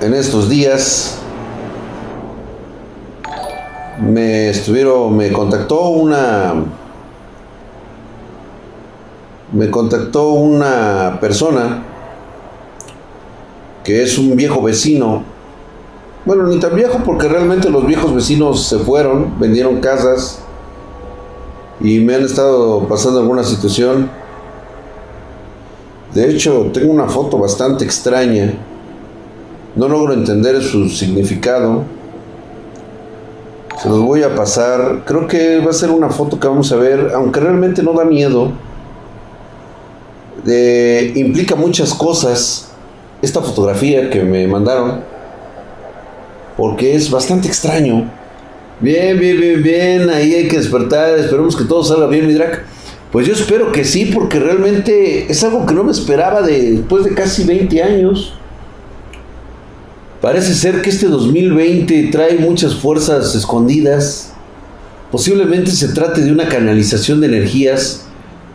en estos días me estuvieron, me contactó una, me contactó una persona que es un viejo vecino. Bueno, ni tan viejo porque realmente los viejos vecinos se fueron, vendieron casas y me han estado pasando alguna situación. De hecho, tengo una foto bastante extraña. No logro entender su significado. Se los voy a pasar. Creo que va a ser una foto que vamos a ver, aunque realmente no da miedo. implica muchas cosas esta fotografía que me mandaron. Porque es bastante extraño. Bien, bien, bien, bien. Ahí hay que despertar. Esperemos que todo salga bien, mi drag. Pues yo espero que sí, porque realmente es algo que no me esperaba de, después de casi 20 años. Parece ser que este 2020 trae muchas fuerzas escondidas. Posiblemente se trate de una canalización de energías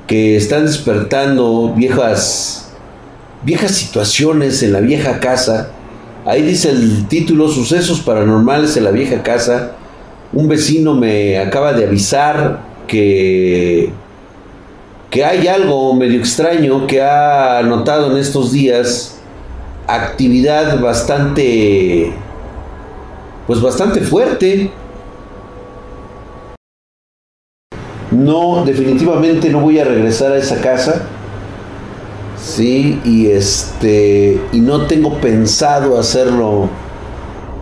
que están despertando viejas, viejas situaciones en la vieja casa. Ahí dice el título, Sucesos paranormales en la vieja casa. Un vecino me acaba de avisar que que hay algo medio extraño que ha notado en estos días, actividad bastante, pues bastante fuerte. No, definitivamente no voy a regresar a esa casa. Sí, y este, y no tengo pensado hacerlo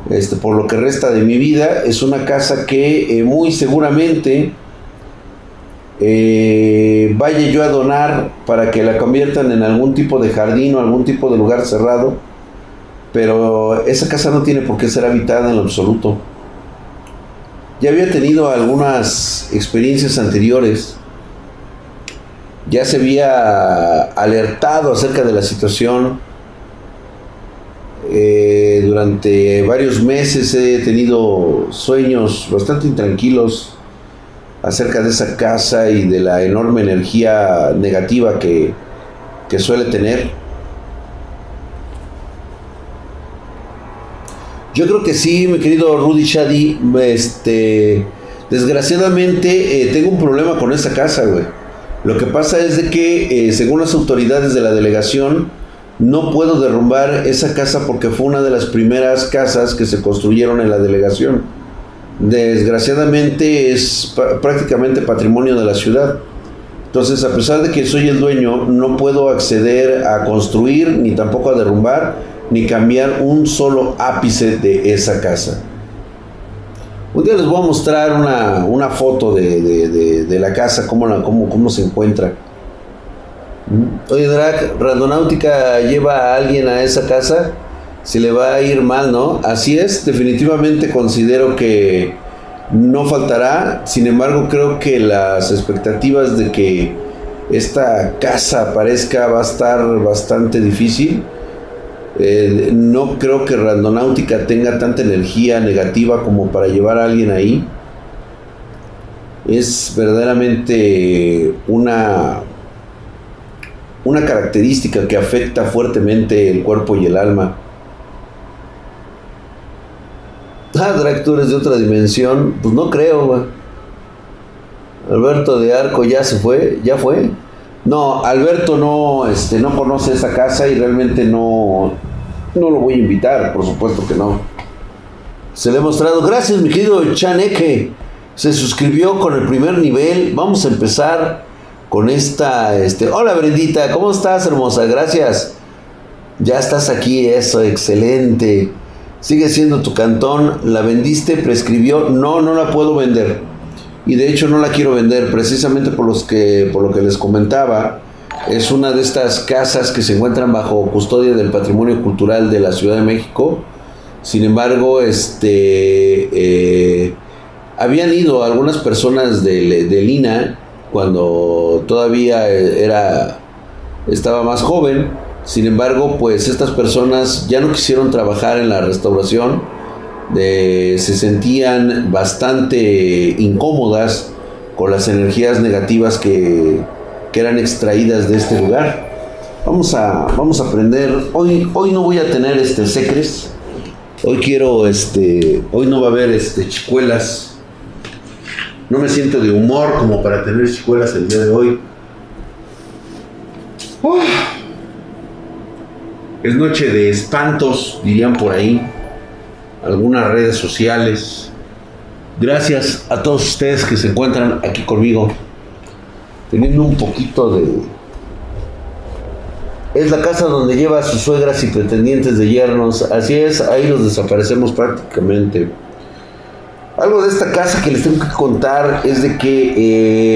este, por lo que resta de mi vida. Es una casa que eh, muy seguramente eh, vaya yo a donar para que la conviertan en algún tipo de jardín o algún tipo de lugar cerrado, pero esa casa no tiene por qué ser habitada en lo absoluto. Ya había tenido algunas experiencias anteriores, ya se había alertado acerca de la situación. Eh, durante varios meses he tenido sueños bastante intranquilos acerca de esa casa y de la enorme energía negativa que, suele tener. Yo creo que sí, mi querido Rudy Shadi, este, desgraciadamente eh, tengo un problema con esa casa, güey. Lo que pasa es de que, eh, según las autoridades de la delegación, no puedo derrumbar esa casa porque fue una de las primeras casas que se construyeron en la delegación desgraciadamente es prácticamente patrimonio de la ciudad. Entonces, a pesar de que soy el dueño, no puedo acceder a construir, ni tampoco a derrumbar, ni cambiar un solo ápice de esa casa. Un día les voy a mostrar una, foto de, la casa, cómo, la, cómo, cómo se encuentra. ¿Mm? Oye, Drac, ¿Randonáutica lleva a alguien a esa casa? Si le va a ir mal, ¿no? Así es, definitivamente considero que no faltará, sin embargo creo que las expectativas de que esta casa aparezca va a estar bastante difícil. Eh, no creo que Randonáutica tenga tanta energía negativa como para llevar a alguien ahí. Es verdaderamente una, una característica que afecta fuertemente el cuerpo y el alma. Drag, tú eres de otra dimensión. Pues no creo. Alberto de Arco ya se fue, ya fue. No, Alberto no, este, no conoce esa casa y realmente no, no lo voy a invitar, por supuesto que no. Se le ha mostrado. Gracias, mi querido Chaneque. Se suscribió con el primer nivel. Vamos a empezar con esta. Este, hola, Brendita, ¿cómo estás, hermosa? Gracias. Ya estás aquí, eso, excelente sigue siendo tu cantón, la vendiste, prescribió, no, no la puedo vender. Y de hecho no la quiero vender, precisamente por, los que, por lo que les comentaba. Es una de estas casas que se encuentran bajo custodia del patrimonio cultural de la Ciudad de México. Sin embargo, este, eh, habían ido algunas personas de, de Lina cuando todavía era, estaba más joven sin embargo, pues estas personas ya no quisieron trabajar en la restauración, se sentían bastante incómodas con las energías negativas que, eran extraídas de este lugar. Vamos a, vamos a aprender, hoy, hoy no voy a tener este secres, Hoy quiero, este, hoy no va a haber, este, chicuelas. No me siento de humor como para tener chicuelas el día de hoy. Es noche de espantos, dirían por ahí. Algunas redes sociales. Gracias a todos ustedes que se encuentran aquí conmigo. Teniendo un poquito de... Es la casa donde lleva a sus suegras y pretendientes de yernos. Así es, ahí los desaparecemos prácticamente. Algo de esta casa que les tengo que contar es de que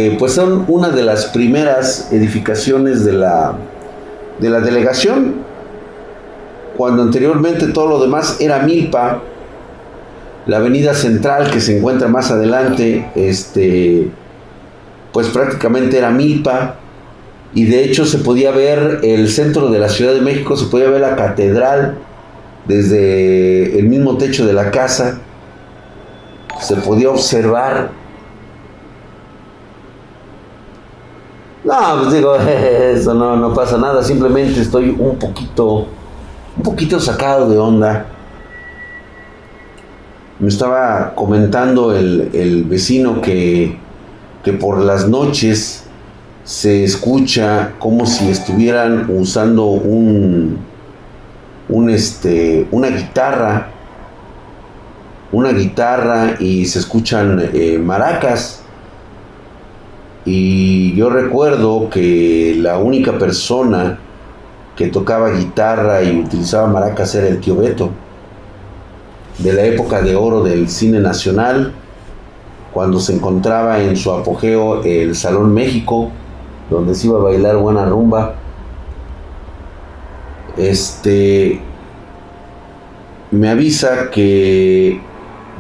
eh, pues son una de las primeras edificaciones de la, de la delegación cuando anteriormente todo lo demás era milpa, la avenida central que se encuentra más adelante, este, pues prácticamente era milpa, y de hecho se podía ver el centro de la Ciudad de México, se podía ver la catedral desde el mismo techo de la casa, se podía observar. No, pues digo, eso no, no pasa nada, simplemente estoy un poquito un poquito sacado de onda. Me estaba comentando el, vecino que, que por las noches se escucha como si estuvieran usando un, un este, una guitarra, una guitarra y se escuchan eh, maracas. Y yo recuerdo que la única persona que tocaba guitarra y utilizaba maracas era el tío Beto, de la época de oro del cine nacional, cuando se encontraba en su apogeo el Salón México, donde se iba a bailar buena rumba. Este me avisa que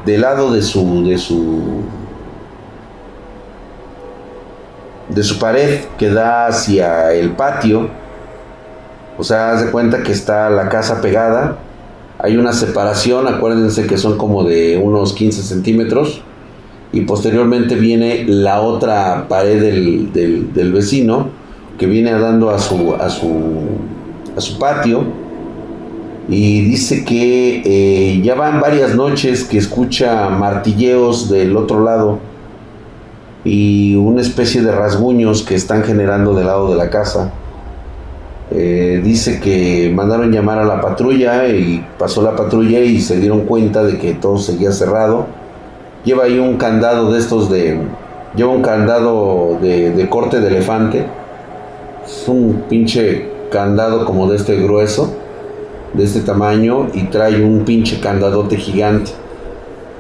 del lado de su de su de su pared que da hacia el patio o sea, haz de cuenta que está la casa pegada. Hay una separación, acuérdense que son como de unos 15 centímetros. Y posteriormente viene la otra pared del, vecino que viene dando a su, a su, a su patio. Y dice que eh, ya van varias noches que escucha martilleos del otro lado y una especie de rasguños que están generando del lado de la casa eh, dice que mandaron llamar a la patrulla y pasó la patrulla y se dieron cuenta de que todo seguía cerrado. Lleva ahí un candado de estos de... Lleva un candado de, corte de elefante. Es un pinche candado como de este grueso, de este tamaño, y trae un pinche candadote gigante.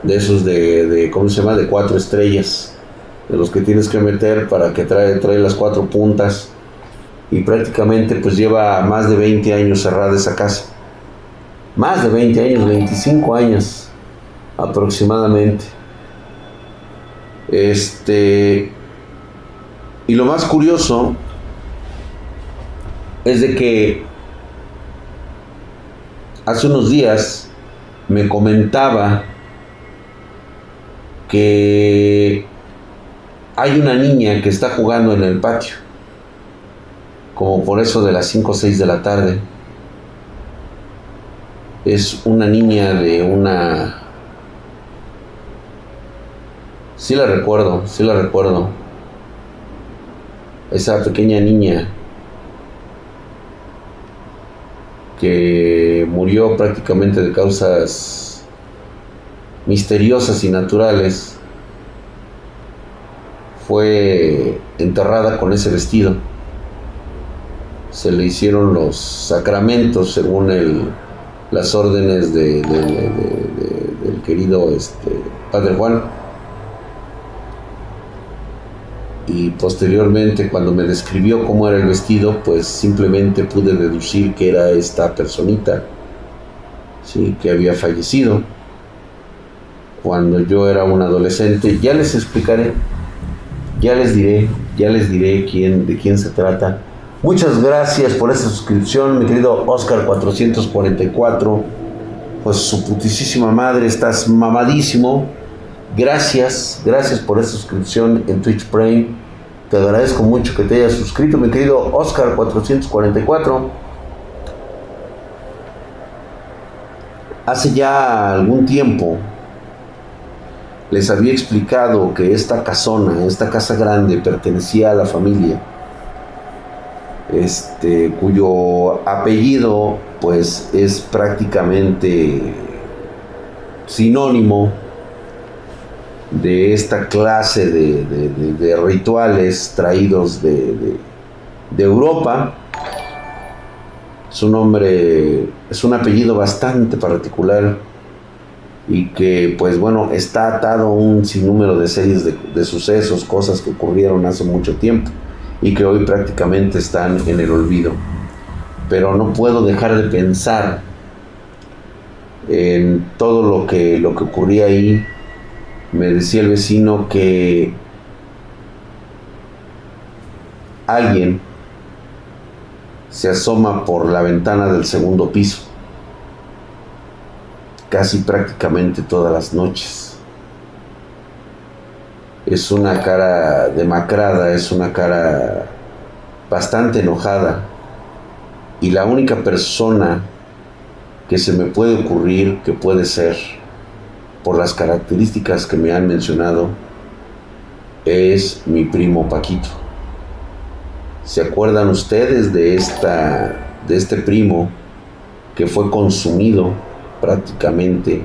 De esos de, de ¿cómo se llama? De cuatro estrellas. De los que tienes que meter para que trae, trae las cuatro puntas y prácticamente pues lleva más de 20 años cerrada esa casa. Más de 20 años, 25 años aproximadamente. Este y lo más curioso es de que hace unos días me comentaba que hay una niña que está jugando en el patio como por eso de las 5 o 6 de la tarde. Es una niña de una... Sí la recuerdo, sí la recuerdo. Esa pequeña niña que murió prácticamente de causas misteriosas y naturales, fue enterrada con ese vestido se le hicieron los sacramentos según el, las órdenes de, del querido este, Padre Juan. Y posteriormente cuando me describió cómo era el vestido, pues simplemente pude deducir que era esta personita, ¿sí? que había fallecido cuando yo era un adolescente. Ya les explicaré, ya les diré, ya les diré quién, de quién se trata Muchas gracias por esta suscripción, mi querido Oscar 444. Pues su putísima madre, estás mamadísimo. Gracias, gracias por esta suscripción en Twitch Prime. Te agradezco mucho que te hayas suscrito, mi querido Oscar 444. hace ya algún tiempo les había explicado que esta casona, esta casa grande, pertenecía a la familia, este, cuyo apellido pues es prácticamente sinónimo de esta clase de, rituales traídos de, Europa. Su nombre es un apellido bastante particular y que pues bueno está atado a un sinnúmero de series de, sucesos, cosas que ocurrieron hace mucho tiempo y que hoy prácticamente están en el olvido. Pero no puedo dejar de pensar en todo lo que, lo que ocurría ahí me decía el vecino que alguien se asoma por la ventana del segundo piso, casi prácticamente todas las noches. Es una cara demacrada, es una cara bastante enojada y la única persona que se me puede ocurrir que puede ser por las características que me han mencionado, es mi primo Paquito. ¿Se acuerdan ustedes de, esta, de este primo que fue consumido prácticamente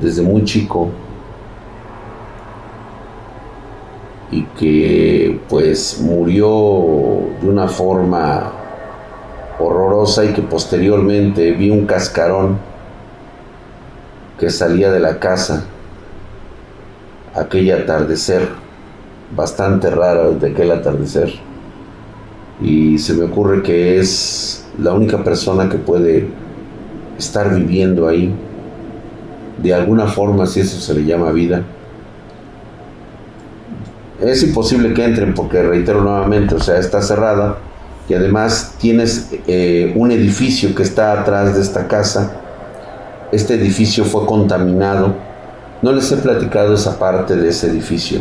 desde muy chico y que pues murió de una forma horrorosa y que posteriormente vi un cascarón que salía de la casa aquel atardecer, bastante raro de aquel atardecer. Y se me ocurre que es la única persona que puede estar viviendo ahí, de alguna forma, si eso se le llama vida. Es imposible que entren porque, reitero nuevamente, o sea, está cerrada y además tienes eh, un edificio que está atrás de esta casa este edificio fue contaminado. No les he platicado esa parte de ese edificio.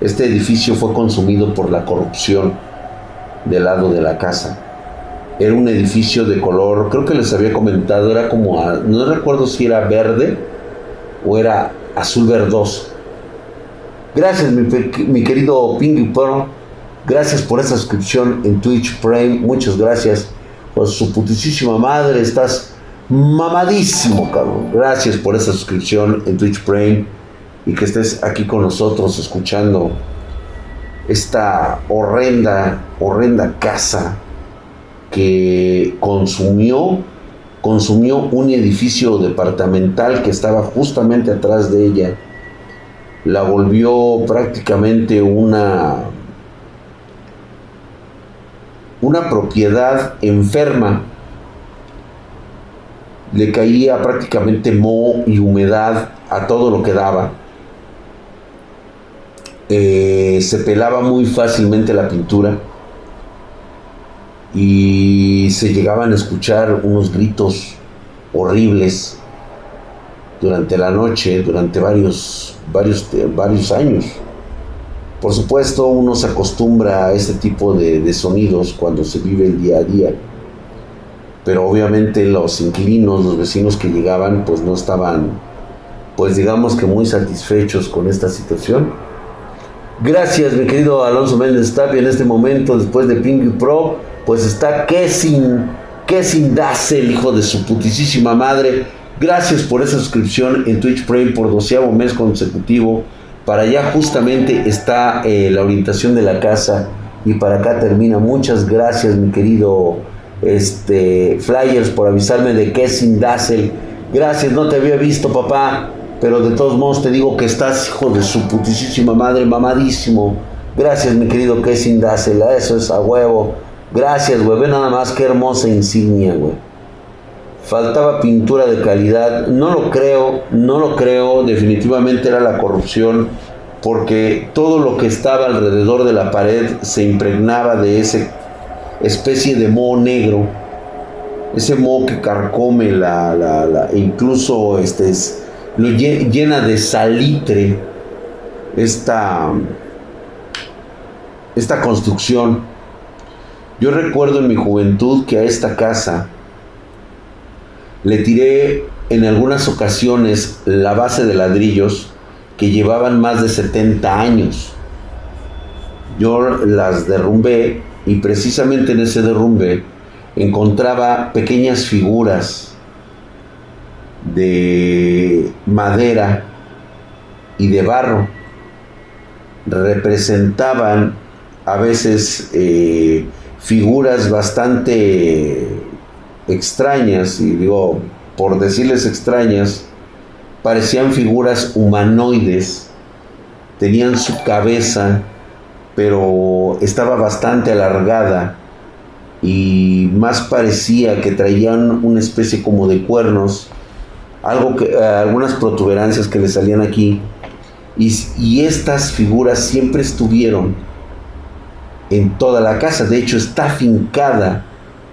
Este edificio fue consumido por la corrupción del lado de la casa. Era un edificio de color, creo que les había comentado, era como, no recuerdo si era verde o era azul verdoso. Gracias, mi, querido Pinky. Gracias por esa suscripción en Twitch Prime. Muchas gracias por su putísima madre. Estás mamadísimo, cabrón. Gracias por esa suscripción en Twitch Prime y que estés aquí con nosotros escuchando esta horrenda, horrenda casa que consumió, consumió un edificio departamental que estaba justamente atrás de ella. La volvió prácticamente una una propiedad enferma le caía prácticamente moho y humedad a todo lo que daba. Eh, se pelaba muy fácilmente la pintura y se llegaban a escuchar unos gritos horribles durante la noche, durante varios, varios, varios años. Por supuesto, uno se acostumbra a este tipo de, sonidos cuando se vive el día a día pero obviamente los inquilinos, los vecinos que llegaban, pues no estaban, pues digamos que muy satisfechos con esta situación. Gracias, mi querido Alonso Méndez Tapia. En este momento, después de Pinky Pro, pues está Kessin, Kessin el hijo de su putísima madre. Gracias por esa suscripción en Twitch Prime por doceavo mes consecutivo. Para allá justamente está eh, la orientación de la casa y para acá termina. Muchas gracias, mi querido este, Flyers por avisarme de que es. Gracias, no te había visto, papá. Pero de todos modos te digo que estás, hijo de su putísima madre, mamadísimo. Gracias, mi querido que sin Dazzle. Eso es a huevo. Gracias, güey. Ve nada más qué hermosa insignia, güey. Faltaba pintura de calidad. No lo creo, no lo creo. Definitivamente era la corrupción. Porque todo lo que estaba alrededor de la pared se impregnaba de ese especie de moho negro, ese moho que carcome la, la, incluso este lo llena de salitre esta, esta construcción. Yo recuerdo en mi juventud que a esta casa Le tiré en algunas ocasiones la base de ladrillos que llevaban más de 70 años. Yo las derrumbé y precisamente en ese derrumbe encontraba pequeñas figuras de madera y de barro. Representaban a veces eh, figuras bastante extrañas, y digo, por decirles extrañas, parecían figuras humanoides, tenían su cabeza, pero estaba bastante alargada y más parecía que traían una especie como de cuernos, algo que, eh, algunas protuberancias que le salían aquí, y, y estas figuras siempre estuvieron en toda la casa, de hecho está fincada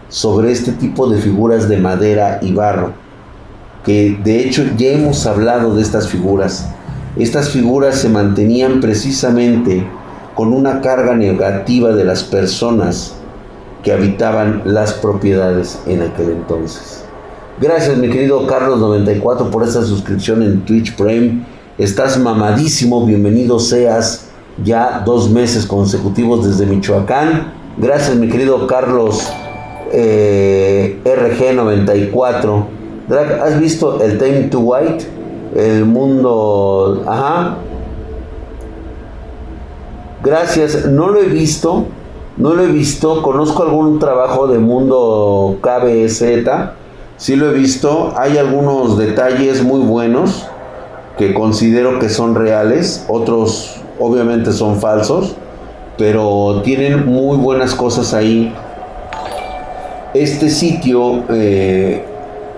sobre este tipo de figuras de madera y barro, que de hecho ya hemos hablado de estas figuras. Estas figuras se mantenían precisamente con una carga negativa de las personas que habitaban las propiedades en aquel entonces. Gracias mi querido Carlos94 por esta suscripción en Twitch Prime. Estás mamadísimo, bienvenido seas ya dos meses consecutivos desde Michoacán. Gracias mi querido Carlos eh, RG94. Drag, ¿has visto el Time to White? El mundo... Ajá. Gracias, no lo he visto. No lo he visto. Conozco algún trabajo de mundo KBZ. Sí lo he visto. Hay algunos detalles muy buenos que considero que son reales. Otros obviamente son falsos. Pero tienen muy buenas cosas ahí este sitio, eh,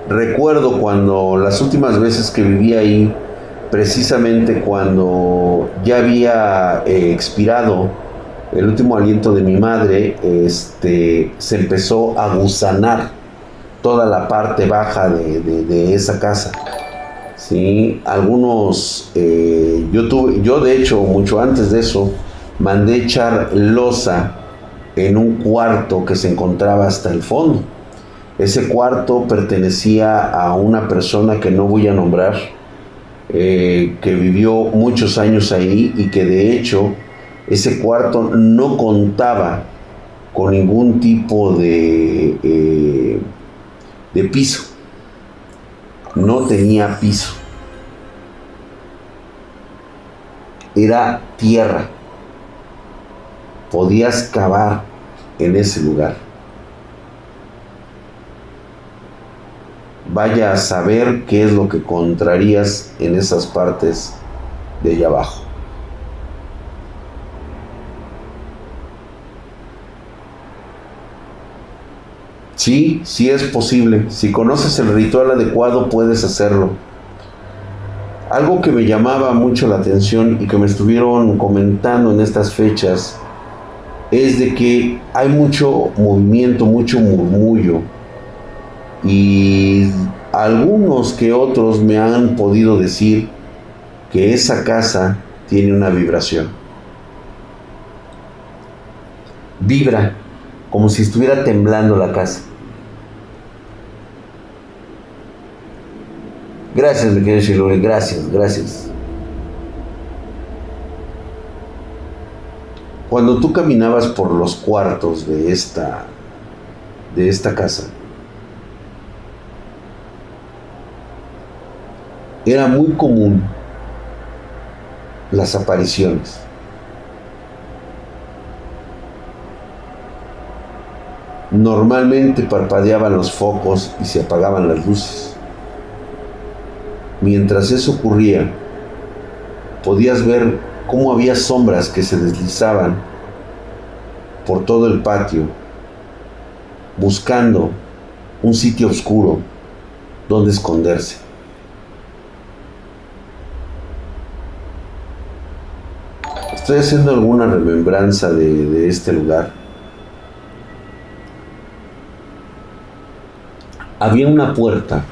recuerdo cuando las últimas veces que viví ahí, precisamente cuando ya había eh, expirado el último aliento de mi madre, este, se empezó a gusanar toda la parte baja de, esa casa. ¿sí? Algunos, eh, yo, tuve, yo de hecho, mucho antes de eso, mandé echar losa en un cuarto que se encontraba hasta el fondo. Ese cuarto pertenecía a una persona que no voy a nombrar, eh, que vivió muchos años ahí y que de hecho ese cuarto no contaba con ningún tipo de, eh, de piso. No tenía piso. Era tierra. Podías cavar en ese lugar. Vaya a saber qué es lo que encontrarías en esas partes de allá abajo. Sí, sí es posible. Si conoces el ritual adecuado puedes hacerlo. Algo que me llamaba mucho la atención y que me estuvieron comentando en estas fechas es de que hay mucho movimiento, mucho murmullo y algunos que otros me han podido decir que esa casa tiene una vibración. Vibra como si estuviera temblando la casa. Gracias, mi querido gracias, gracias. Cuando tú caminabas por los cuartos de esta, de esta casa, era muy común las apariciones. Normalmente parpadeaban los focos y se apagaban las luces. Mientras eso ocurría, podías ver cómo había sombras que se deslizaban por todo el patio, buscando un sitio oscuro donde esconderse. Estoy haciendo alguna remembranza de, de este lugar. Había una puerta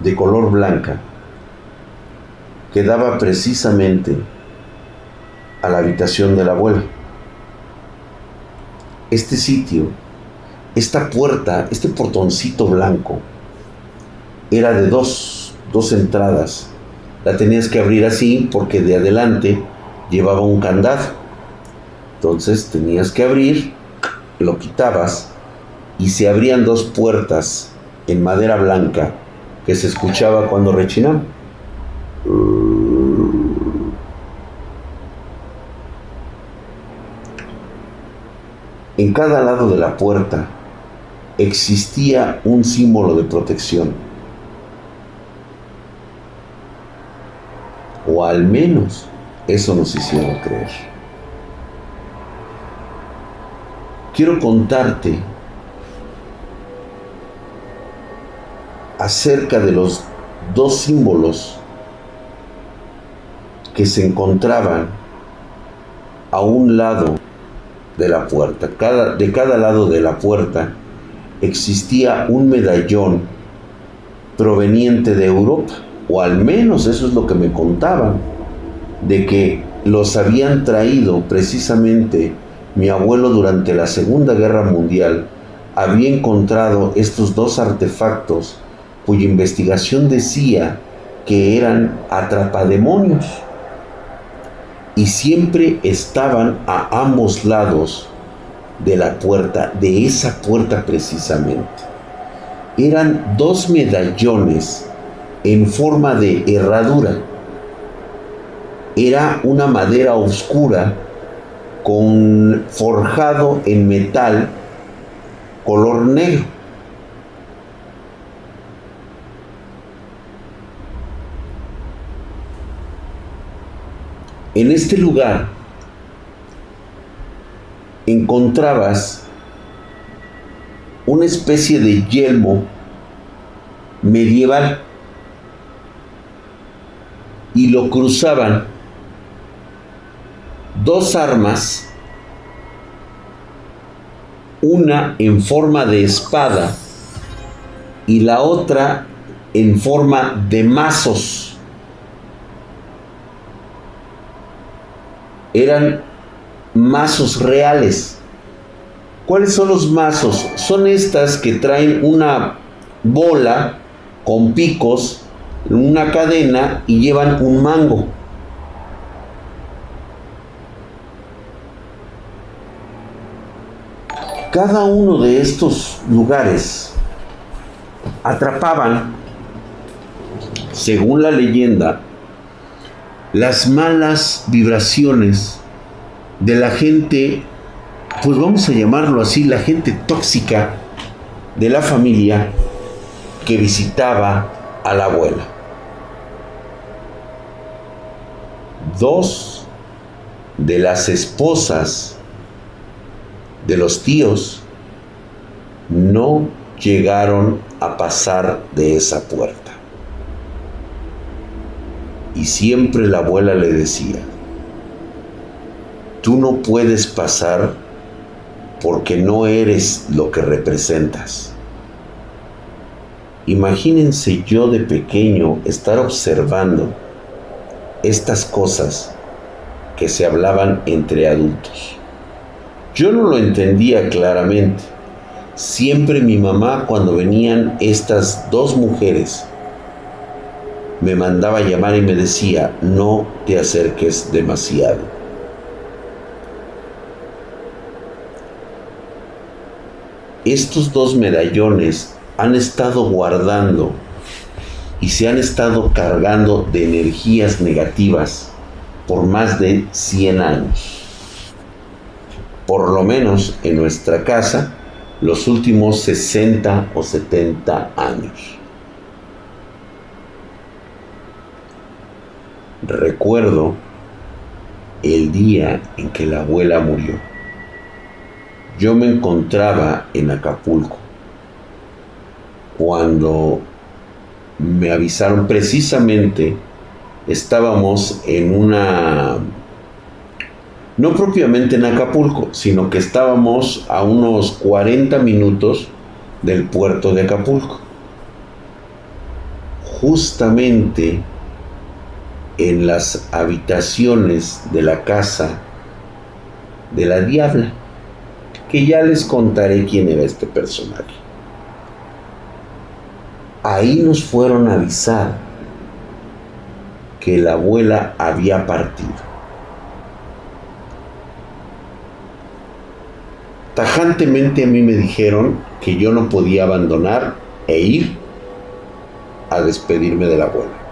de color blanca que daba precisamente a la habitación de la abuela. Este sitio, esta puerta, este portoncito blanco, era de dos, dos entradas. La tenías que abrir así porque de adelante llevaba un candado. Entonces tenías que abrir, lo quitabas y se abrían dos puertas en madera blanca que se escuchaba cuando rechinaban. En cada lado de la puerta existía un símbolo de protección. O al menos eso nos hicieron creer. Quiero contarte acerca de los dos símbolos que se encontraban a un lado de la puerta. Cada, de cada lado de la puerta existía un medallón proveniente de Europa, o al menos eso es lo que me contaban, de que los habían traído precisamente mi abuelo durante la Segunda Guerra Mundial, había encontrado estos dos artefactos cuya investigación decía que eran atrapademonios y siempre estaban a ambos lados de la puerta, de esa puerta precisamente. Eran dos medallones en forma de herradura. Era una madera oscura con forjado en metal color negro. En este lugar encontrabas una especie de yelmo medieval y lo cruzaban dos armas, una en forma de espada y la otra en forma de mazos. Eran mazos reales. ¿Cuáles son los mazos? Son estas que traen una bola con picos, una cadena y llevan un mango. Cada uno de estos lugares atrapaban, según la leyenda, las malas vibraciones de la gente, pues vamos a llamarlo así, la gente tóxica de la familia que visitaba a la abuela. Dos de las esposas de los tíos no llegaron a pasar de esa puerta. Y siempre la abuela le decía, tú no puedes pasar porque no eres lo que representas. Imagínense yo de pequeño estar observando estas cosas que se hablaban entre adultos. Yo no lo entendía claramente. Siempre mi mamá cuando venían estas dos mujeres me mandaba llamar y me decía, no te acerques demasiado. estos dos medallones han estado guardando y se han estado cargando de energías negativas por más de 100 años. Por lo menos en nuestra casa, los últimos 60 o 70 años. Recuerdo el día en que la abuela murió yo me encontraba en Acapulco cuando me avisaron precisamente estábamos en una no propiamente en Acapulco, sino que estábamos a unos 40 minutos del puerto de Acapulco. Justamente en las habitaciones de la casa de la diabla que ya les contaré quién era este personaje. ahí nos fueron a avisar que la abuela había partido. Tajantemente a mí me dijeron que yo no podía abandonar e ir a despedirme de la abuela.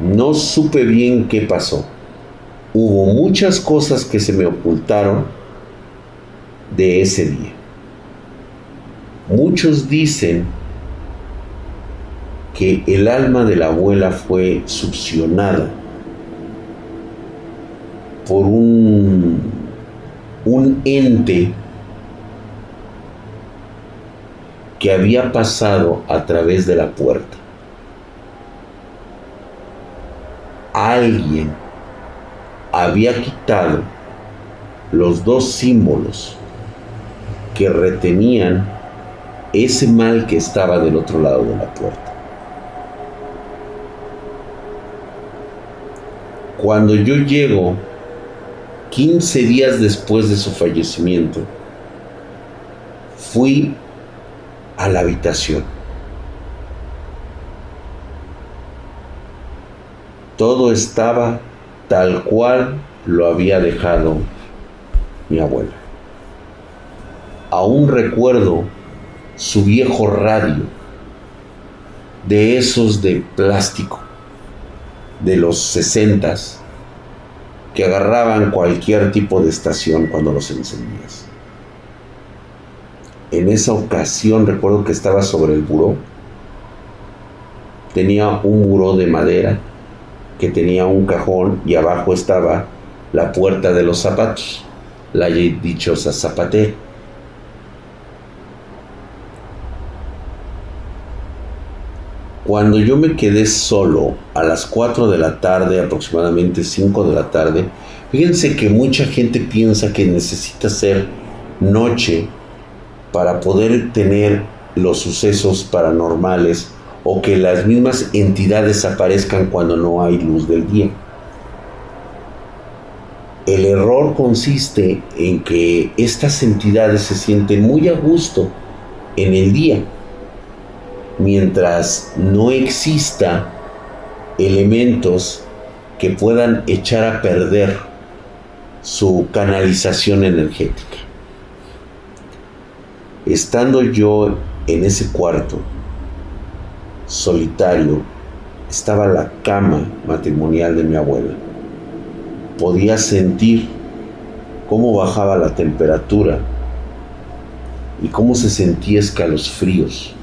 No supe bien qué pasó. Hubo muchas cosas que se me ocultaron de ese día. Muchos dicen que el alma de la abuela fue succionada por un, un ente que había pasado a través de la puerta. Alguien había quitado los dos símbolos que retenían ese mal que estaba del otro lado de la puerta. Cuando yo llego, 15 días después de su fallecimiento, fui a la habitación. Todo estaba tal cual lo había dejado mi abuela. Aún recuerdo su viejo radio, de esos de plástico, de los sesentas, que agarraban cualquier tipo de estación cuando los encendías. En esa ocasión recuerdo que estaba sobre el buró. Tenía un buró de madera que tenía un cajón y abajo estaba la puerta de los zapatos, la dichosa zapatera. Cuando yo me quedé solo a las 4 de la tarde, aproximadamente 5 de la tarde, fíjense que mucha gente piensa que necesita ser noche para poder tener los sucesos paranormales o que las mismas entidades aparezcan cuando no hay luz del día. El error consiste en que estas entidades se sienten muy a gusto en el día, mientras no exista elementos que puedan echar a perder su canalización energética. Estando yo en ese cuarto, solitario, estaba la cama matrimonial de mi abuela. Podía sentir cómo bajaba la temperatura y cómo se sentía escalofríos.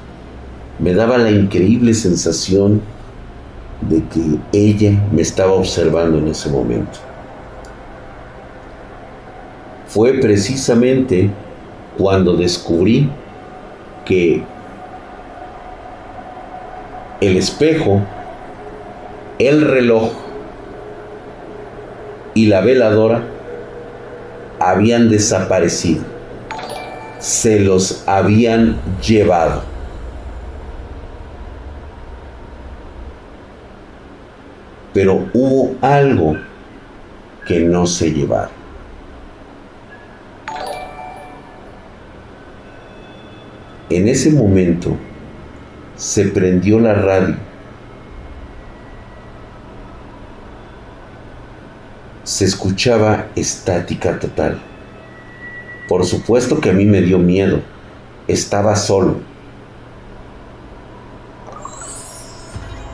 Me daba la increíble sensación de que ella me estaba observando en ese momento. Fue precisamente cuando descubrí que el espejo, el reloj y la veladora habían desaparecido. Se los habían llevado. Pero hubo algo que no se llevaron. En ese momento, se prendió la radio. Se escuchaba estática total. Por supuesto que a mí me dio miedo. Estaba solo.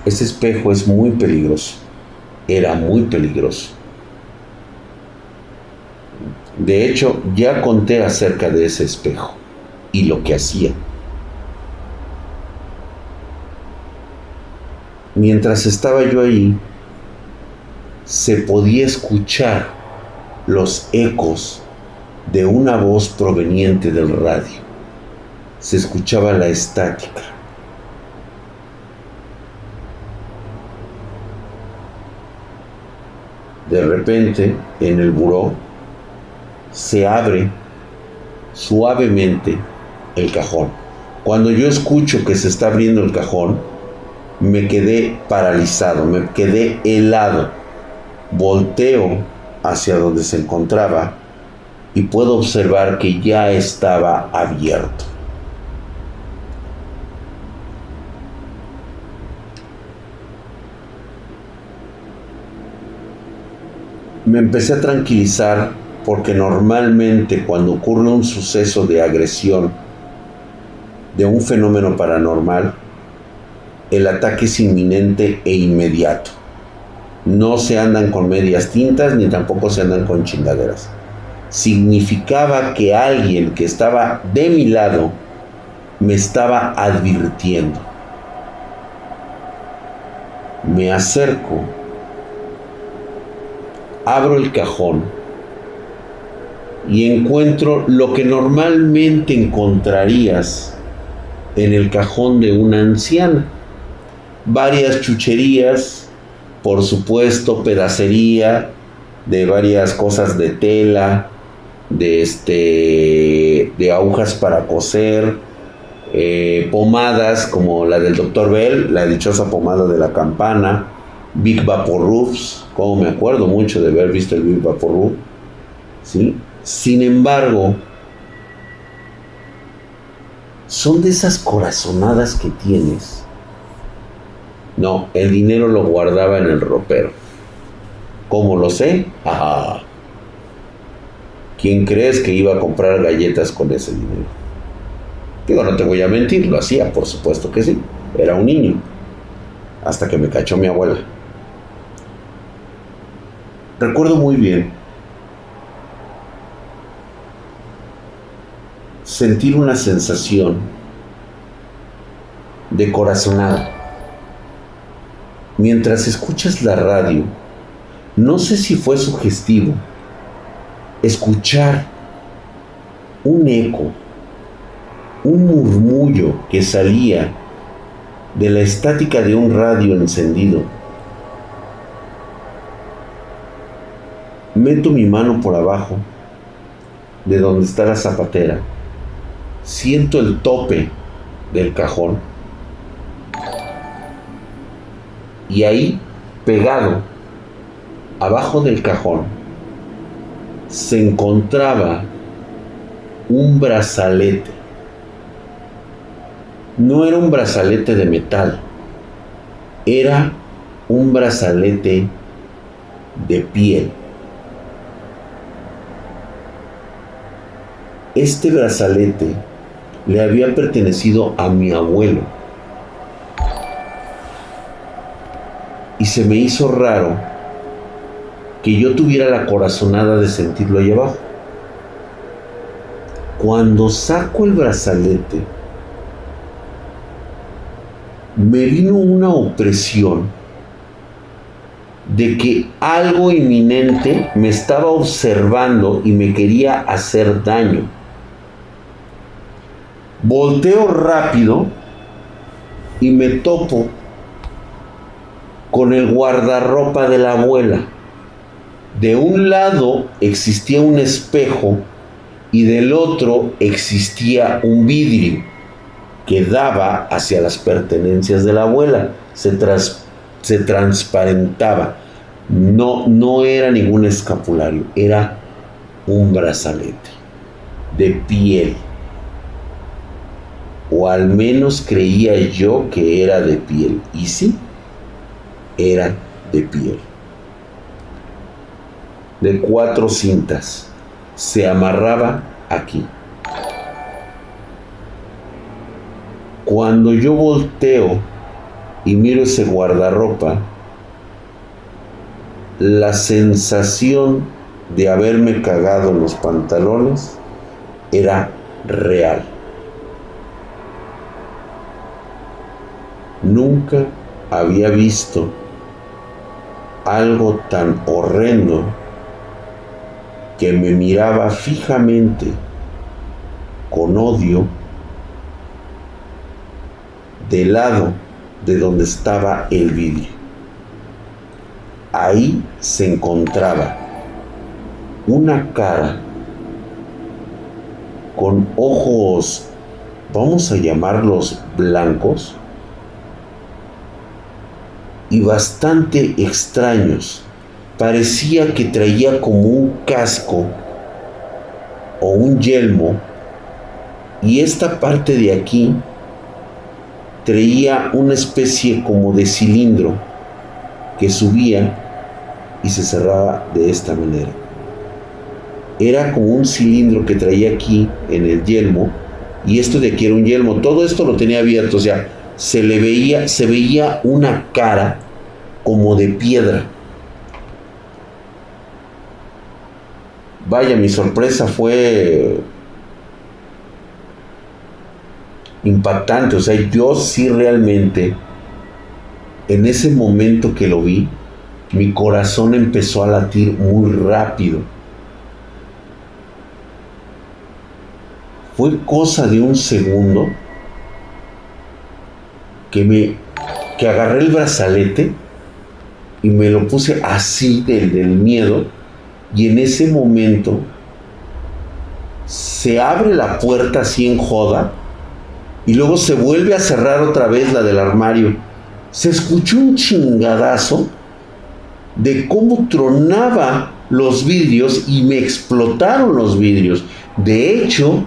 Ese espejo es muy peligroso. Era muy peligroso. De hecho, ya conté acerca de ese espejo y lo que hacía. Mientras estaba yo ahí, se podía escuchar los ecos de una voz proveniente del radio. Se escuchaba la estática. De repente, en el buró, se abre suavemente el cajón. Cuando yo escucho que se está abriendo el cajón, me quedé paralizado, me quedé helado. Volteo hacia donde se encontraba y puedo observar que ya estaba abierto. Me empecé a tranquilizar porque normalmente cuando ocurre un suceso de agresión, de un fenómeno paranormal, el ataque es inminente e inmediato. No se andan con medias tintas ni tampoco se andan con chingaderas. Significaba que alguien que estaba de mi lado me estaba advirtiendo. Me acerco, abro el cajón y encuentro lo que normalmente encontrarías en el cajón de una anciana. Varias chucherías, por supuesto, pedacería de varias cosas de tela, de este de agujas para coser, eh, pomadas como la del Dr. Bell, la dichosa pomada de la campana, Big Roofs, como me acuerdo mucho de haber visto el Big Vaporub, ¿sí? Sin embargo, son de esas corazonadas que tienes. No, el dinero lo guardaba en el ropero. ¿Cómo lo sé? Ajá. ¿Quién crees que iba a comprar galletas con ese dinero? Digo, no te voy a mentir, lo hacía, por supuesto que sí. Era un niño. Hasta que me cachó mi abuela. Recuerdo muy bien sentir una sensación de corazonada. Mientras escuchas la radio, no sé si fue sugestivo escuchar un eco, un murmullo que salía de la estática de un radio encendido. Meto mi mano por abajo de donde está la zapatera siento el tope del cajón y ahí pegado abajo del cajón se encontraba un brazalete. No era un brazalete de metal, era un brazalete de piel. Este brazalete le había pertenecido a mi abuelo. Se me hizo raro que yo tuviera la corazonada de sentirlo ahí abajo. Cuando saco el brazalete, me vino una opresión de que algo inminente me estaba observando y me quería hacer daño. Volteo rápido y me topo con el guardarropa de la abuela. De un lado existía un espejo y del otro existía un vidrio que daba hacia las pertenencias de la abuela. Se, se transparentaba. No, no era ningún escapulario, era un brazalete de piel o al menos creía yo que era de piel. Y sí, era de piel. De cuatro cintas. Se amarraba aquí. Cuando yo volteo y miro ese guardarropa, la sensación de haberme cagado en los pantalones era real. Nunca había visto algo tan horrendo que me miraba fijamente con odio del lado de donde estaba el vidrio. Ahí se encontraba una cara con ojos, vamos a llamarlos blancos, y bastante extraños. Parecía que traía como un casco o un yelmo y esta parte de aquí traía una especie como de cilindro que subía y se cerraba de esta manera. Era como un cilindro que traía aquí en el yelmo y esto de aquí era un yelmo. Todo esto lo tenía abierto, o sea, se le veía, se veía una cara como de piedra. Vaya, mi sorpresa fue impactante. O sea, yo sí realmente, en ese momento que lo vi, mi corazón empezó a latir muy rápido. Fue cosa de un segundo que me que agarré el brazalete y me lo puse así del, miedo y en ese momento se abre la puerta así en joda y luego se vuelve a cerrar otra vez la del armario. Se escuchó un chingadazo de cómo tronaba los vidrios y me explotaron los vidrios. De hecho,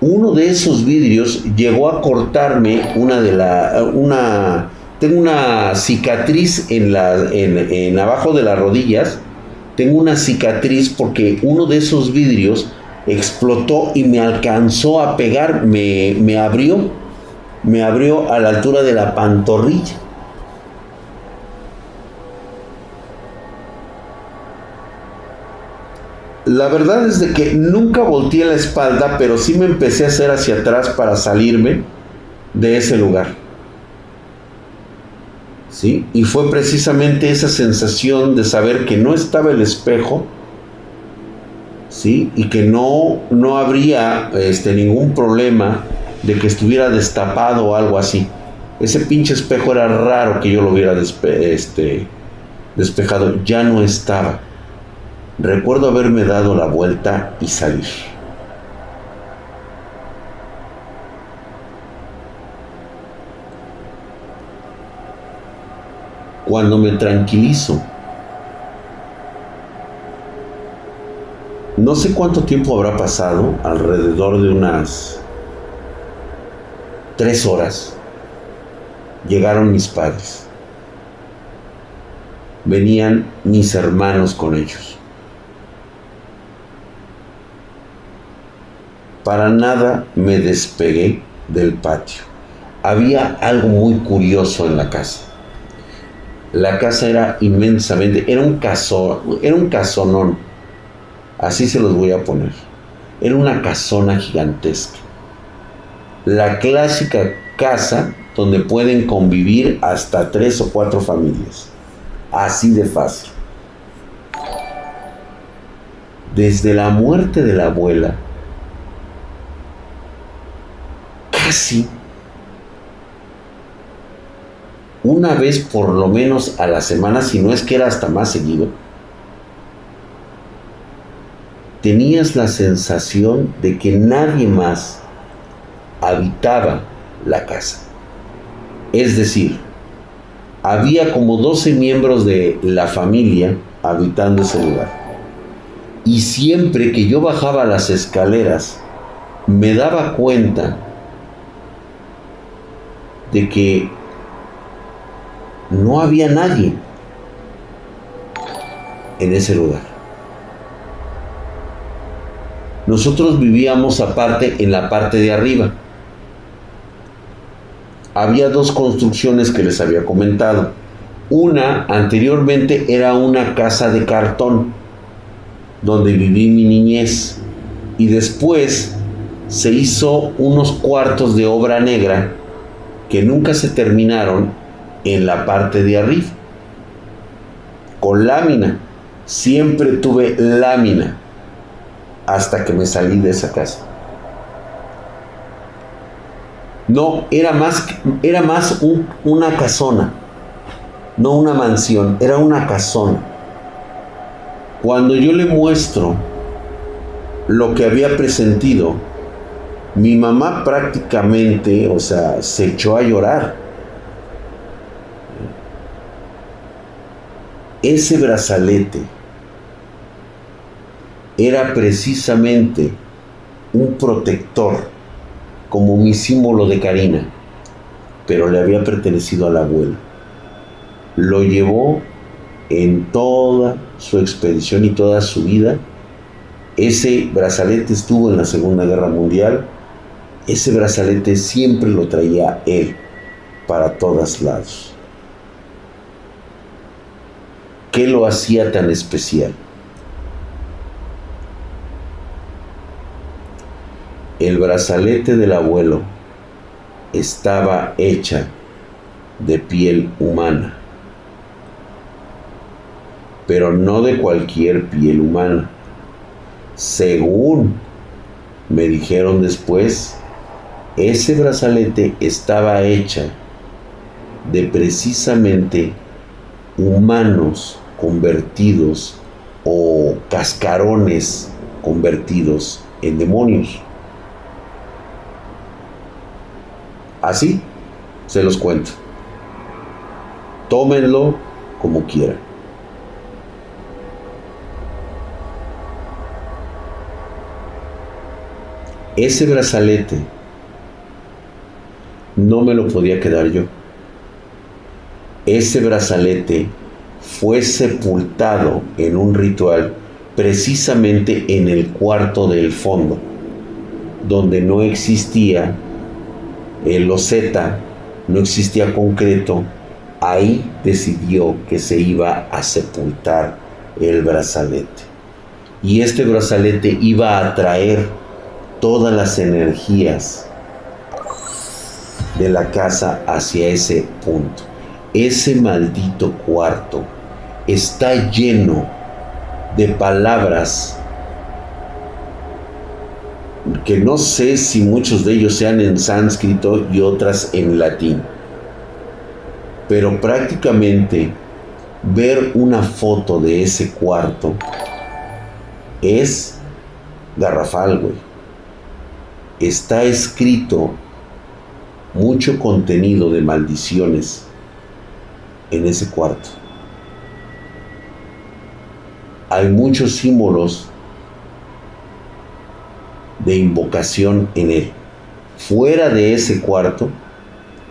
uno de esos vidrios llegó a cortarme una de la una tengo una cicatriz en la en, abajo de las rodillas. Tengo una cicatriz porque uno de esos vidrios explotó y me alcanzó a pegar me, me abrió me abrió a la altura de la pantorrilla La verdad es de que nunca volteé la espalda, pero sí me empecé a hacer hacia atrás para salirme de ese lugar. ¿Sí? Y fue precisamente esa sensación de saber que no estaba el espejo, ¿sí? Y que no, no habría este, ningún problema de que estuviera destapado o algo así. Ese pinche espejo era raro que yo lo hubiera este, despejado, ya no estaba. Recuerdo haberme dado la vuelta y salir. Cuando me tranquilizo, no sé cuánto tiempo habrá pasado, alrededor de unas tres horas, llegaron mis padres. Venían mis hermanos con ellos. Para nada me despegué del patio. Había algo muy curioso en la casa. La casa era inmensamente, era un casón, era un casonón. Así se los voy a poner. Era una casona gigantesca. La clásica casa donde pueden convivir hasta tres o cuatro familias. Así de fácil. Desde la muerte de la abuela, casi una vez por lo menos a la semana, si no es que era hasta más seguido, tenías la sensación de que nadie más habitaba la casa. Es decir, había como 12 miembros de la familia habitando ese lugar. Y siempre que yo bajaba las escaleras, me daba cuenta de que no había nadie en ese lugar. Nosotros vivíamos aparte en la parte de arriba. Había dos construcciones que les había comentado. Una anteriormente era una casa de cartón donde viví mi niñez y después se hizo unos cuartos de obra negra que nunca se terminaron en la parte de arriba. Con lámina. Siempre tuve lámina hasta que me salí de esa casa. No, era más, era más una casona, no una mansión, era una casona. Cuando yo le muestro lo que había presentido, mi mamá prácticamente, o sea, se echó a llorar. Ese brazalete era precisamente un protector, como mi símbolo de Karina, pero le había pertenecido al abuelo. Lo llevó en toda su expedición y toda su vida. Ese brazalete estuvo en la Segunda Guerra Mundial. Ese brazalete siempre lo traía él para todos lados. ¿Qué lo hacía tan especial? El brazalete del abuelo estaba hecha de piel humana, pero no de cualquier piel humana. Según me dijeron después, ese brazalete estaba hecha de precisamente humanos convertidos o cascarones convertidos en demonios. Así se los cuento. Tómenlo como quieran. Ese brazalete no me lo podía quedar yo. Ese brazalete fue sepultado en un ritual precisamente en el cuarto del fondo, donde no existía el loseta, no existía concreto, ahí decidió que se iba a sepultar el brazalete. Y este brazalete iba a atraer todas las energías de la casa hacia ese punto. Ese maldito cuarto está lleno de palabras que no sé si muchos de ellos sean en sánscrito y otras en latín. Pero prácticamente ver una foto de ese cuarto es garrafal, güey. Está escrito mucho contenido de maldiciones en ese cuarto. Hay muchos símbolos de invocación en él. Fuera de ese cuarto,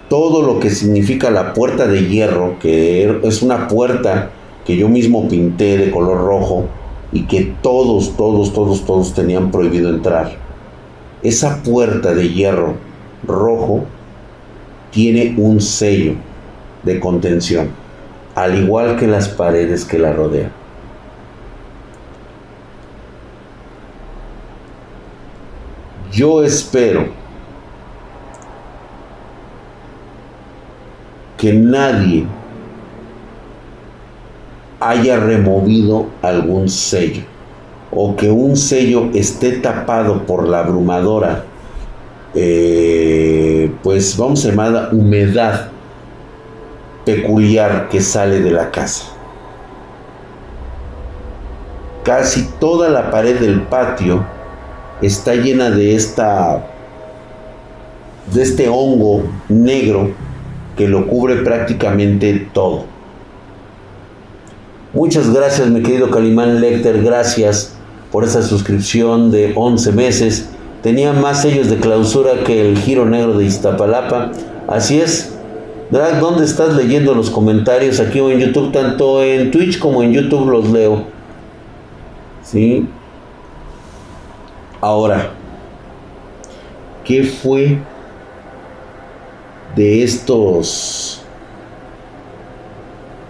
todo lo que significa la puerta de hierro, que es una puerta que yo mismo pinté de color rojo y que todos, todos, todos, todos tenían prohibido entrar. Esa puerta de hierro rojo tiene un sello de contención, al igual que las paredes que la rodean. Yo espero que nadie haya removido algún sello o que un sello esté tapado por la abrumadora, eh, pues vamos a llamar humedad peculiar que sale de la casa. Casi toda la pared del patio está llena de esta de este hongo negro que lo cubre prácticamente todo. Muchas gracias, mi querido Calimán Lecter, gracias por esa suscripción de 11 meses. Tenía más sellos de clausura que el giro negro de Iztapalapa. Así es. Drag, ¿dónde estás leyendo los comentarios aquí o en YouTube? Tanto en Twitch como en YouTube los leo. ¿Sí? Ahora, ¿qué fue de estos,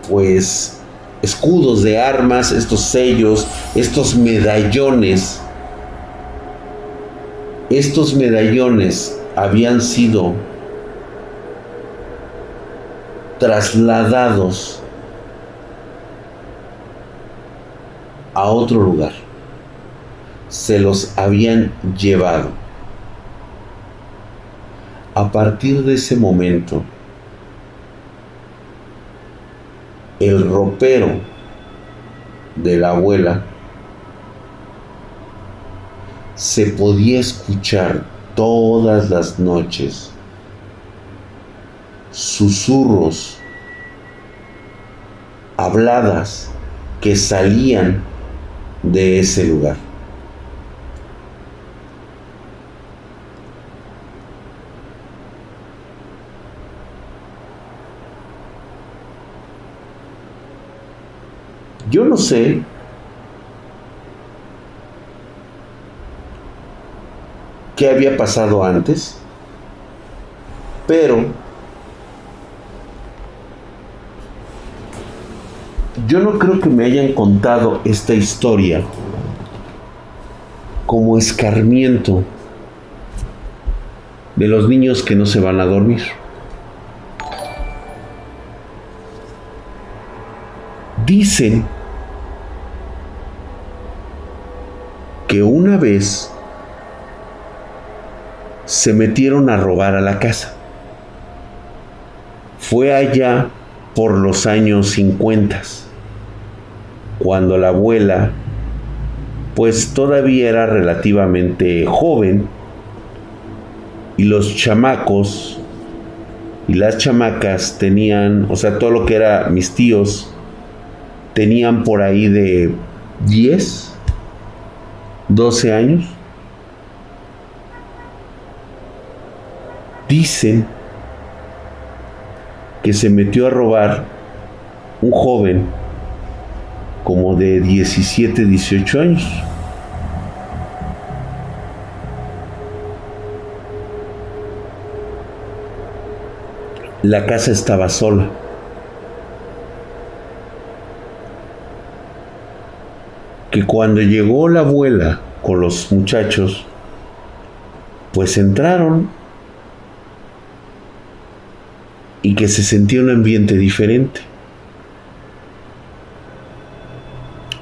pues, escudos de armas, estos sellos, estos medallones? Estos medallones habían sido trasladados a otro lugar se los habían llevado. A partir de ese momento, el ropero de la abuela se podía escuchar todas las noches susurros, habladas que salían de ese lugar. Yo no sé qué había pasado antes, pero yo no creo que me hayan contado esta historia como escarmiento de los niños que no se van a dormir. Dicen que una vez se metieron a robar a la casa. Fue allá por los años 50, cuando la abuela pues todavía era relativamente joven y los chamacos y las chamacas tenían, o sea, todo lo que era mis tíos, tenían por ahí de 10, 12 años. Dicen que se metió a robar un joven como de 17, 18 años. La casa estaba sola. Que cuando llegó la abuela con los muchachos, pues entraron y que se sentía un ambiente diferente.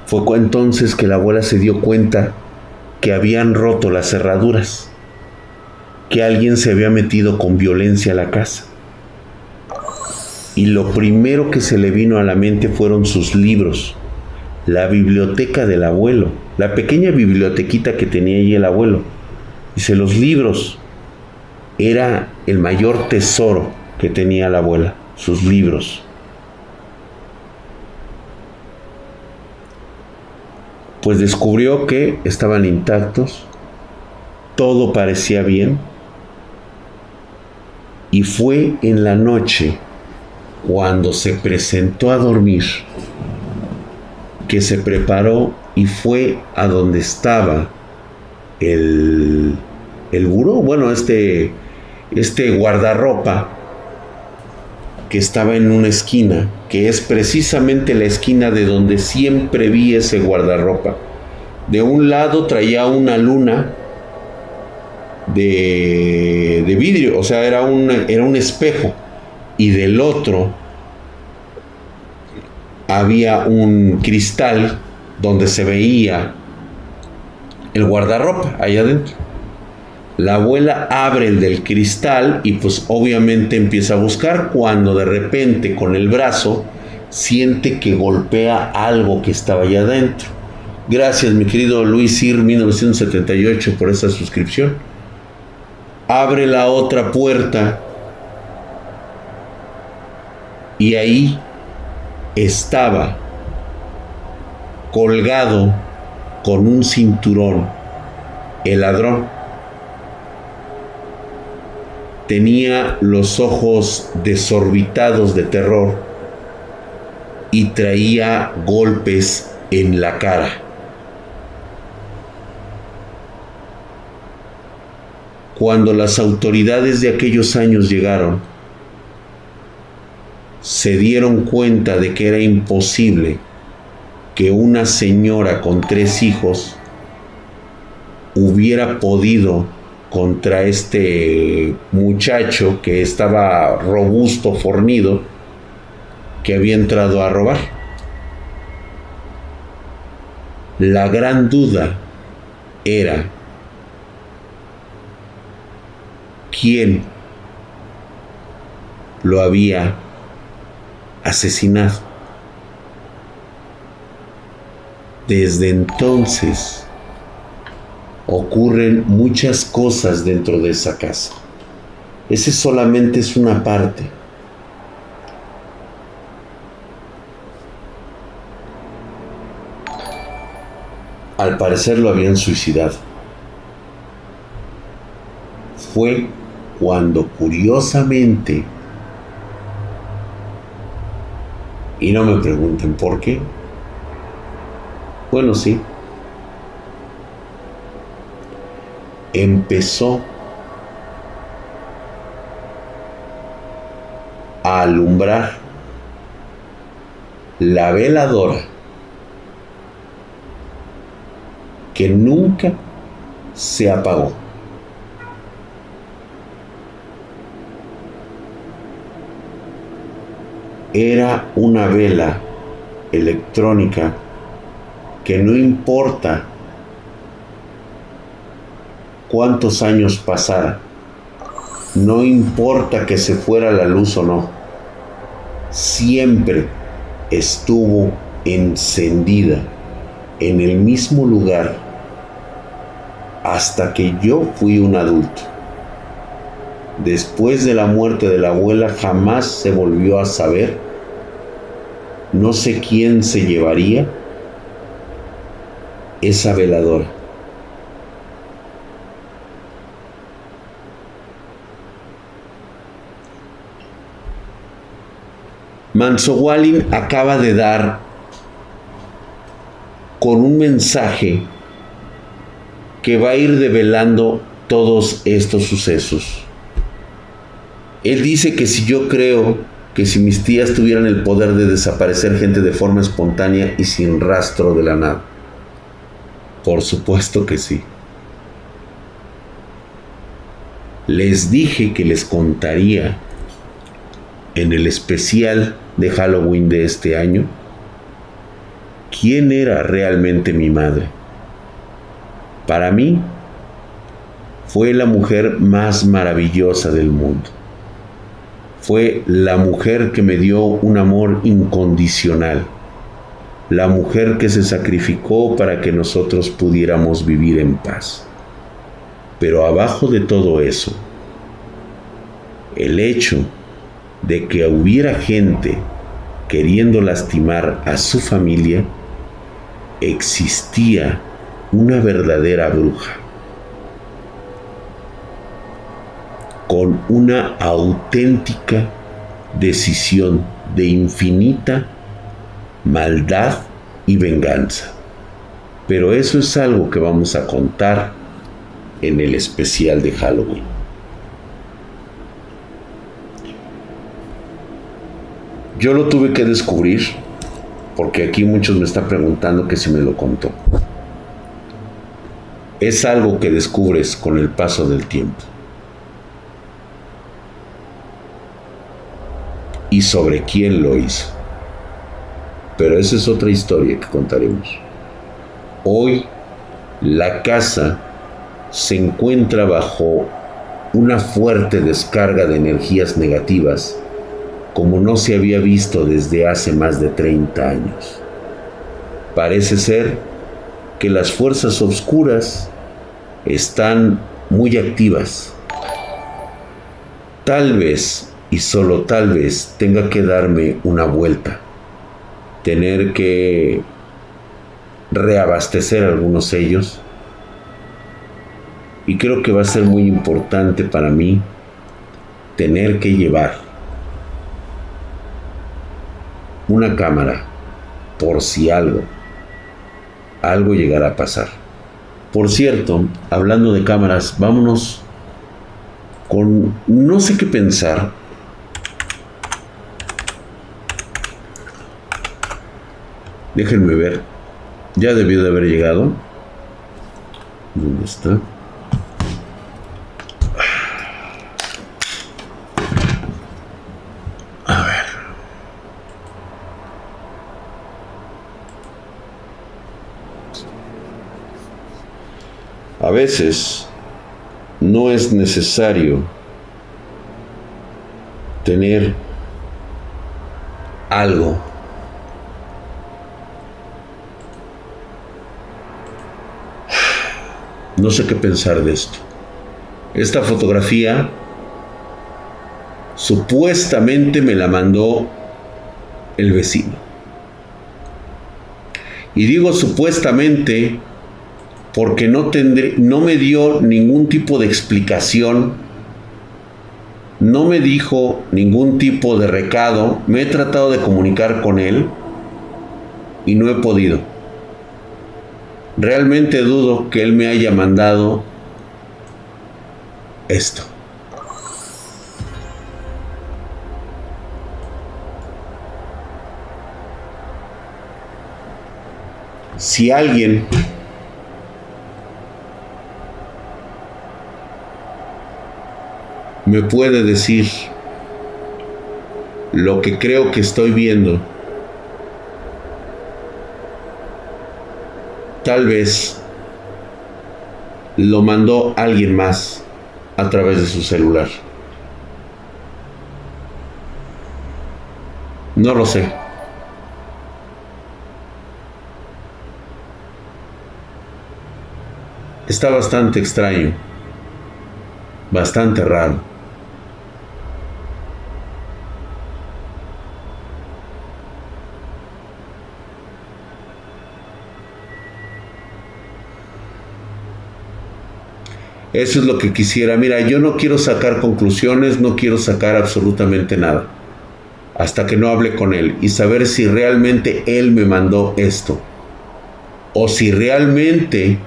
Fue entonces que la abuela se dio cuenta que habían roto las cerraduras, que alguien se había metido con violencia a la casa y lo primero que se le vino a la mente fueron sus libros, la biblioteca del abuelo, la pequeña bibliotequita que tenía allí el abuelo. Dice, los libros era el mayor tesoro que tenía la abuela, sus libros. Pues descubrió que estaban intactos, todo parecía bien, y fue en la noche cuando se presentó a dormir, que se preparó y fue a donde estaba el, el buró, bueno, este, este guardarropa estaba en una esquina, que es precisamente la esquina de donde siempre vi ese guardarropa. De un lado traía una luna de, de vidrio, o sea, era, era un espejo y del otro había un cristal donde se veía el guardarropa allá adentro. La abuela abre el del cristal y pues obviamente empieza a buscar cuando de repente con el brazo siente que golpea algo que estaba allá adentro. Gracias mi querido Luis Sir 1978 por esa suscripción. Abre la otra puerta y ahí estaba colgado con un cinturón el ladrón. Tenía los ojos desorbitados de terror y traía golpes en la cara. Cuando las autoridades de aquellos años llegaron, se dieron cuenta de que era imposible que una señora con tres hijos hubiera podido contra este muchacho que estaba robusto, fornido, que había entrado a robar. La gran duda era quién lo había asesinado. Desde entonces ocurren muchas cosas dentro de esa casa. Ese solamente es una parte. Al parecer lo habían suicidado. Fue cuando curiosamente Y no me pregunten por qué. Bueno, sí. Empezó a alumbrar la veladora que nunca se apagó. Era una vela electrónica que no importa cuántos años pasara, no importa que se fuera la luz o no, siempre estuvo encendida en el mismo lugar hasta que yo fui un adulto. Después de la muerte de la abuela jamás se volvió a saber. No sé quién se llevaría esa veladora. Manso Walling acaba de dar con un mensaje que va a ir develando todos estos sucesos. Él dice que si yo creo que si mis tías tuvieran el poder de desaparecer gente de forma espontánea y sin rastro de la nada. Por supuesto que sí. Les dije que les contaría en el especial de Halloween de este año quién era realmente mi madre. Para mí, fue la mujer más maravillosa del mundo. Fue la mujer que me dio un amor incondicional. La mujer que se sacrificó para que nosotros pudiéramos vivir en paz. Pero abajo de todo eso, el hecho de que hubiera gente queriendo lastimar a su familia, existía una verdadera bruja, con una auténtica decisión de infinita maldad y venganza. Pero eso es algo que vamos a contar en el especial de Halloween. Yo lo tuve que descubrir porque aquí muchos me están preguntando que si me lo contó. Es algo que descubres con el paso del tiempo. Y sobre quién lo hizo. Pero esa es otra historia que contaremos. Hoy la casa se encuentra bajo una fuerte descarga de energías negativas como no se había visto desde hace más de 30 años. Parece ser que las fuerzas oscuras están muy activas. Tal vez, y solo tal vez, tenga que darme una vuelta, tener que reabastecer algunos sellos. Y creo que va a ser muy importante para mí tener que llevar una cámara por si algo, algo llegará a pasar. Por cierto, hablando de cámaras, vámonos con no sé qué pensar. Déjenme ver. Ya debió de haber llegado. ¿Dónde está? A veces no es necesario tener algo. No sé qué pensar de esto. Esta fotografía supuestamente me la mandó el vecino. Y digo supuestamente porque no, tendré, no me dio ningún tipo de explicación, no me dijo ningún tipo de recado, me he tratado de comunicar con él y no he podido. Realmente dudo que él me haya mandado esto. Si alguien me puede decir lo que creo que estoy viendo, tal vez lo mandó alguien más a través de su celular. No lo sé. Está bastante extraño, bastante raro. Eso es lo que quisiera. Mira, yo no quiero sacar conclusiones, no quiero sacar absolutamente nada. Hasta que no hable con él y saber si realmente él me mandó esto. O si realmente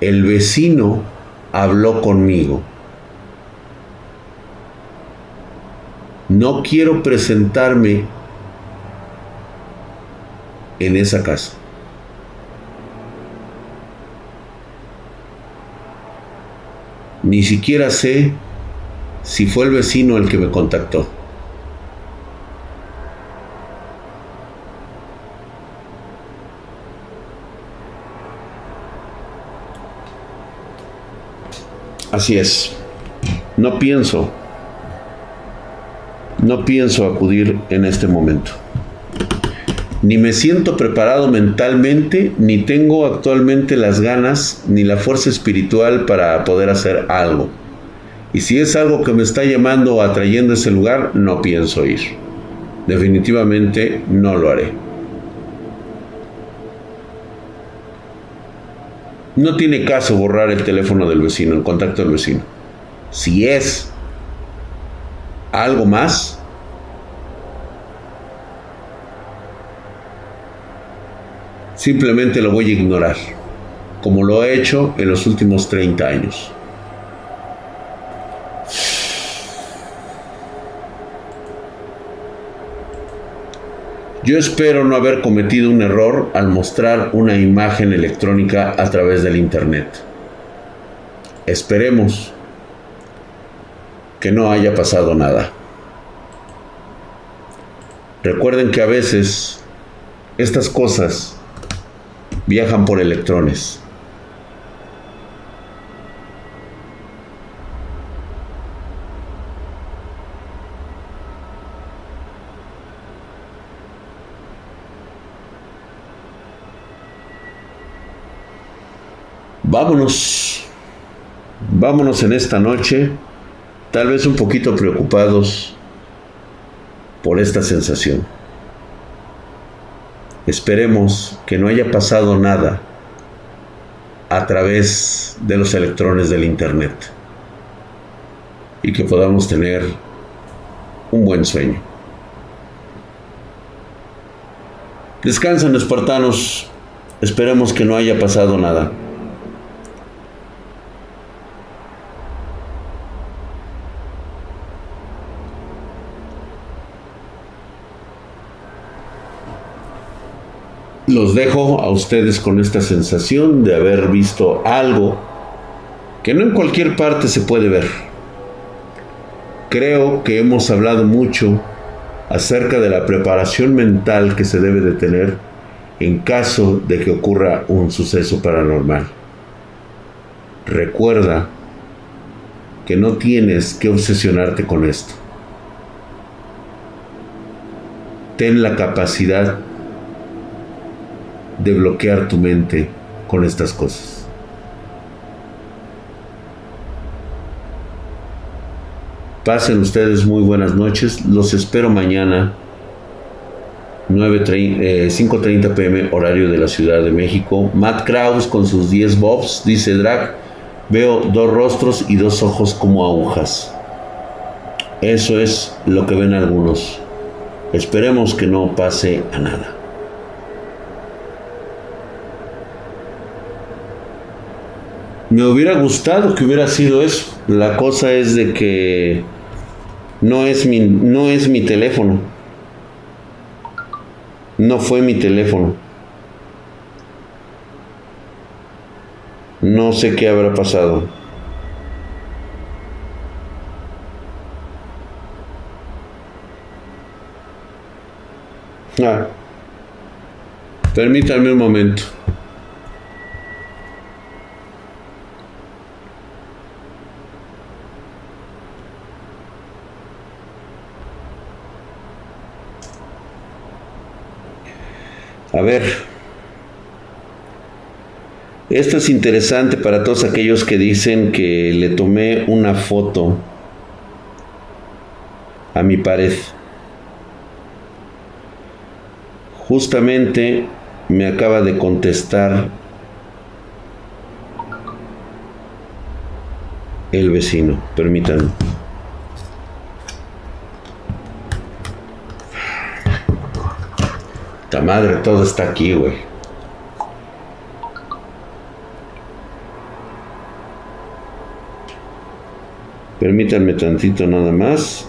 el vecino habló conmigo. No quiero presentarme en esa casa. Ni siquiera sé si fue el vecino el que me contactó. Así es. No pienso, no pienso acudir en este momento. Ni me siento preparado mentalmente, ni tengo actualmente las ganas ni la fuerza espiritual para poder hacer algo. Y si es algo que me está llamando o atrayendo a ese lugar, no pienso ir. Definitivamente no lo haré. No tiene caso borrar el teléfono del vecino, el contacto del vecino. Si es algo más, Simplemente lo voy a ignorar, como lo he hecho en los últimos 30 años. Yo espero no haber cometido un error al mostrar una imagen electrónica a través del Internet. Esperemos que no haya pasado nada. Recuerden que a veces estas cosas viajan por electrones. Vámonos, vámonos en esta noche, tal vez un poquito preocupados por esta sensación. Esperemos que no haya pasado nada a través de los electrones del Internet y que podamos tener un buen sueño. Descansen, espartanos. Esperemos que no haya pasado nada. Los dejo a ustedes con esta sensación de haber visto algo que no en cualquier parte se puede ver. Creo que hemos hablado mucho acerca de la preparación mental que se debe de tener en caso de que ocurra un suceso paranormal. Recuerda que no tienes que obsesionarte con esto. Ten la capacidad de bloquear tu mente con estas cosas. Pasen ustedes muy buenas noches. Los espero mañana 5.30 eh, pm horario de la Ciudad de México. Matt Kraus con sus 10 bobs, dice Drag. Veo dos rostros y dos ojos como agujas. Eso es lo que ven algunos. Esperemos que no pase a nada. Me hubiera gustado que hubiera sido eso. La cosa es de que no es mi, no es mi teléfono. No fue mi teléfono. No sé qué habrá pasado. Ah. Permítanme un momento. A ver, esto es interesante para todos aquellos que dicen que le tomé una foto a mi pared. Justamente me acaba de contestar el vecino. Permítanme. Ta madre, todo está aquí, güey. Permítanme tantito nada más.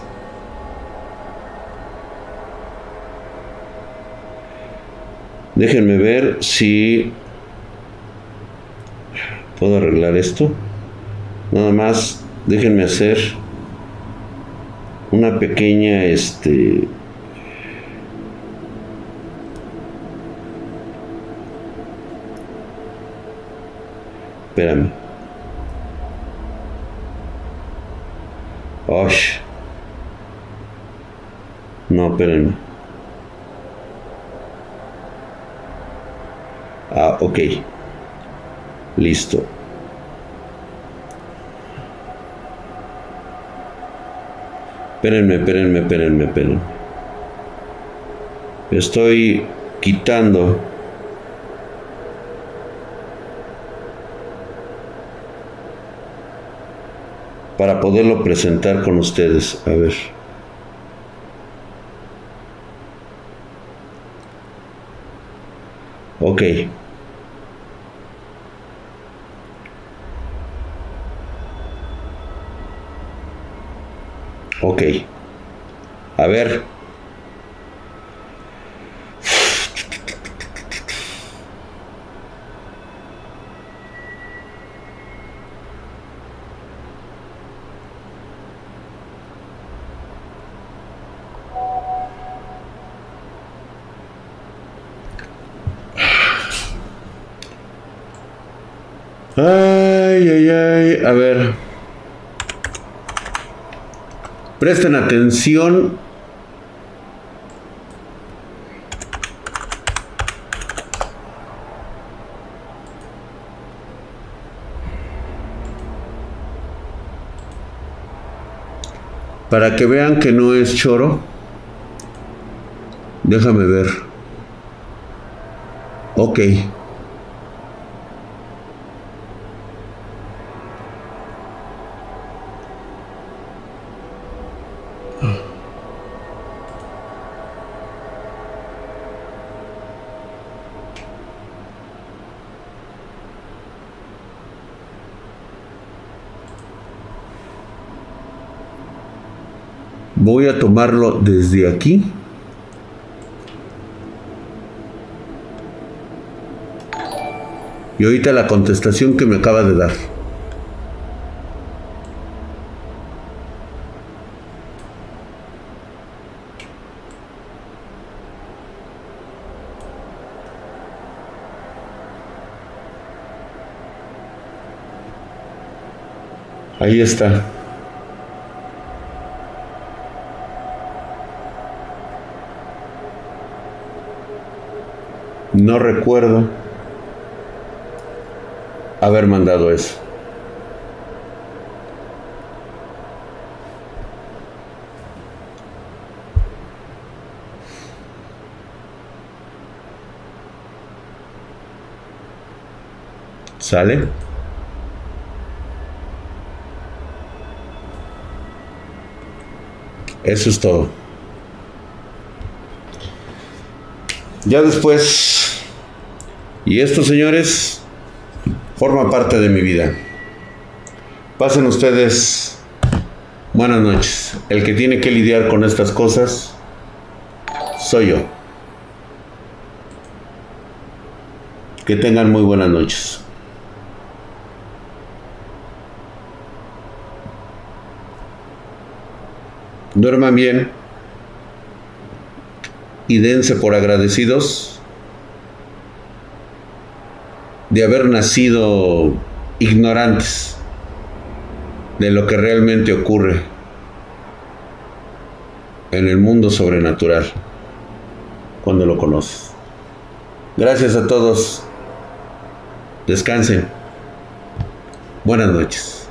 Déjenme ver si puedo arreglar esto. Nada más, déjenme hacer una pequeña, este, Espérame. Osh. No, espérenme. Ah, ok. Listo. Espérenme, espérenme, espérenme, espérenme. Estoy quitando para poderlo presentar con ustedes. A ver. Ok. Ok. A ver. Ay, ay, ay. A ver. Presten atención. Para que vean que no es choro. Déjame ver. Ok. Voy a tomarlo desde aquí. Y ahorita la contestación que me acaba de dar. Ahí está. No recuerdo haber mandado eso. ¿Sale? Eso es todo. Ya después y esto, señores, forma parte de mi vida. Pasen ustedes buenas noches. El que tiene que lidiar con estas cosas soy yo. Que tengan muy buenas noches. Duerman bien y dense por agradecidos de haber nacido ignorantes de lo que realmente ocurre en el mundo sobrenatural cuando lo conoces. Gracias a todos. Descansen. Buenas noches.